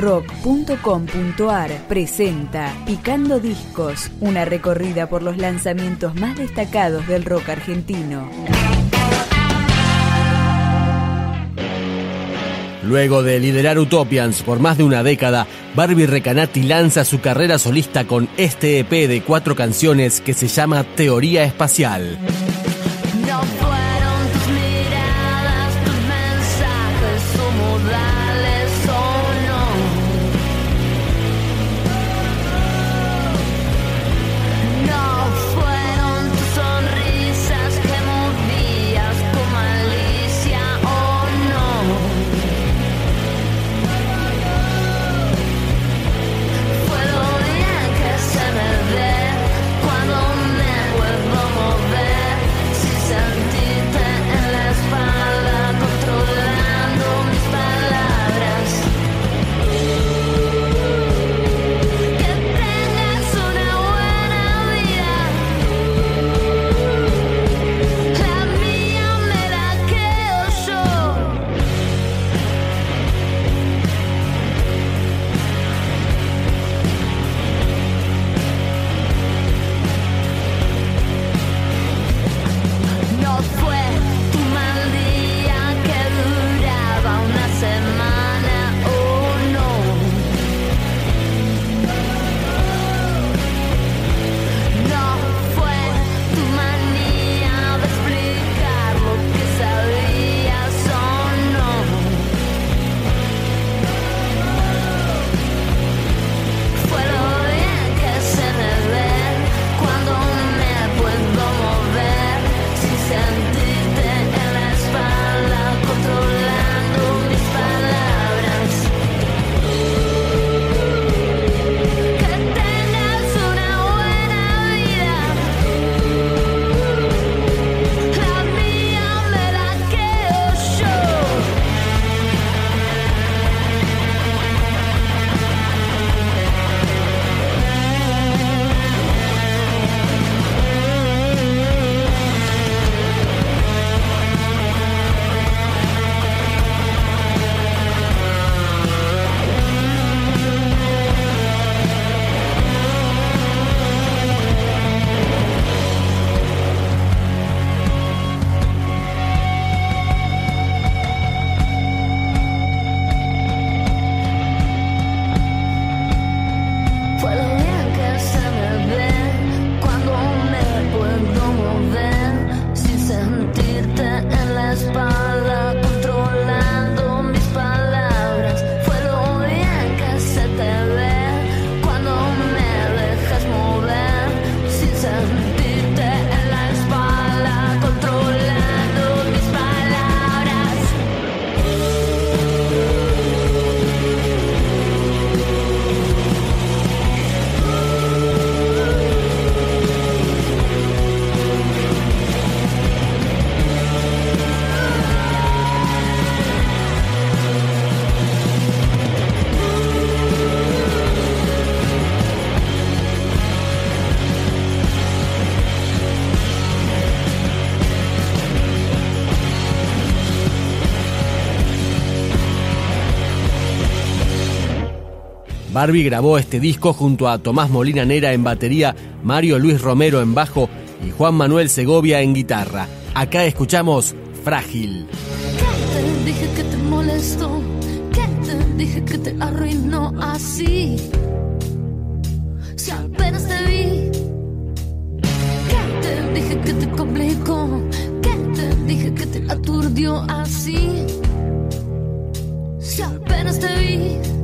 rock.com.ar presenta Picando Discos, una recorrida por los lanzamientos más destacados del rock argentino. Luego de liderar Utopians por más de una década, Barbie Recanati lanza su carrera solista con este EP de cuatro canciones que se llama Teoría Espacial. Barbie grabó este disco junto a Tomás Molina Nera en batería, Mario Luis Romero en bajo y Juan Manuel Segovia en guitarra. Acá escuchamos Frágil. ¿Qué te dije que te molestó? ¿Qué te dije que te arruinó así? Si apenas te vi. ¿Qué te dije que te complicó? ¿Qué te dije que te aturdió así? Si apenas te vi.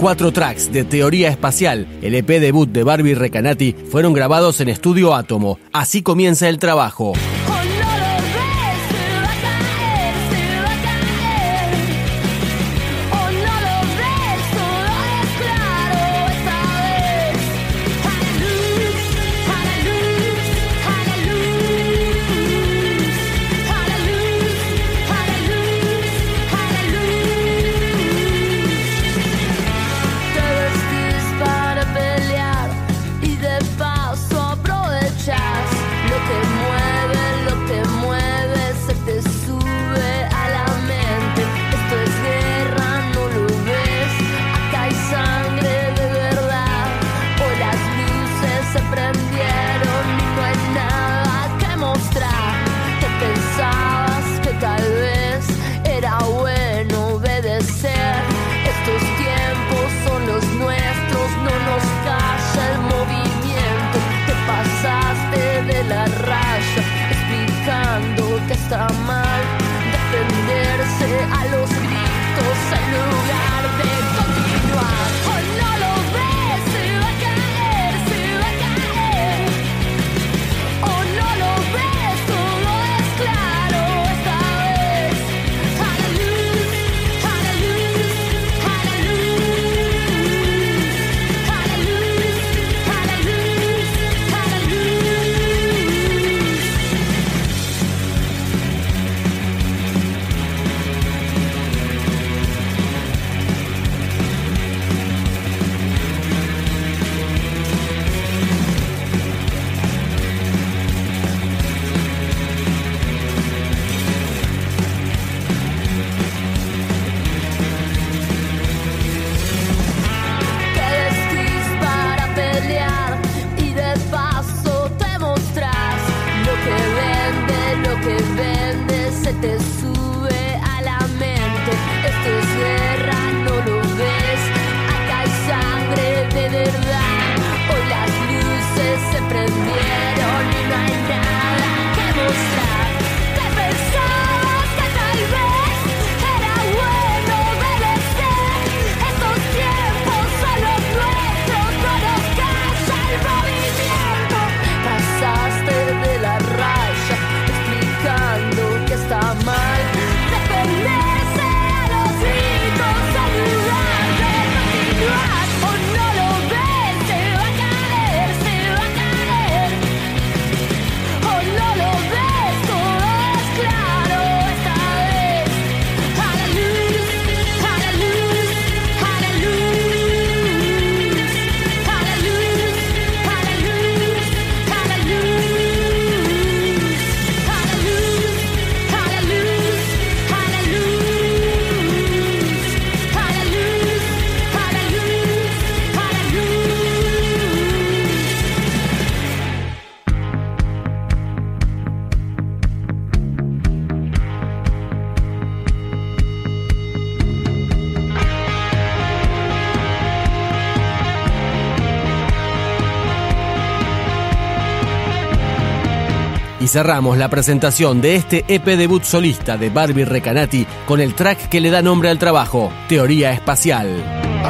cuatro tracks de teoría espacial, el EP debut de Barbie Recanati, fueron grabados en estudio Átomo. Así comienza el trabajo. you. Cerramos la presentación de este EP debut solista de Barbie Recanati con el track que le da nombre al trabajo, Teoría Espacial.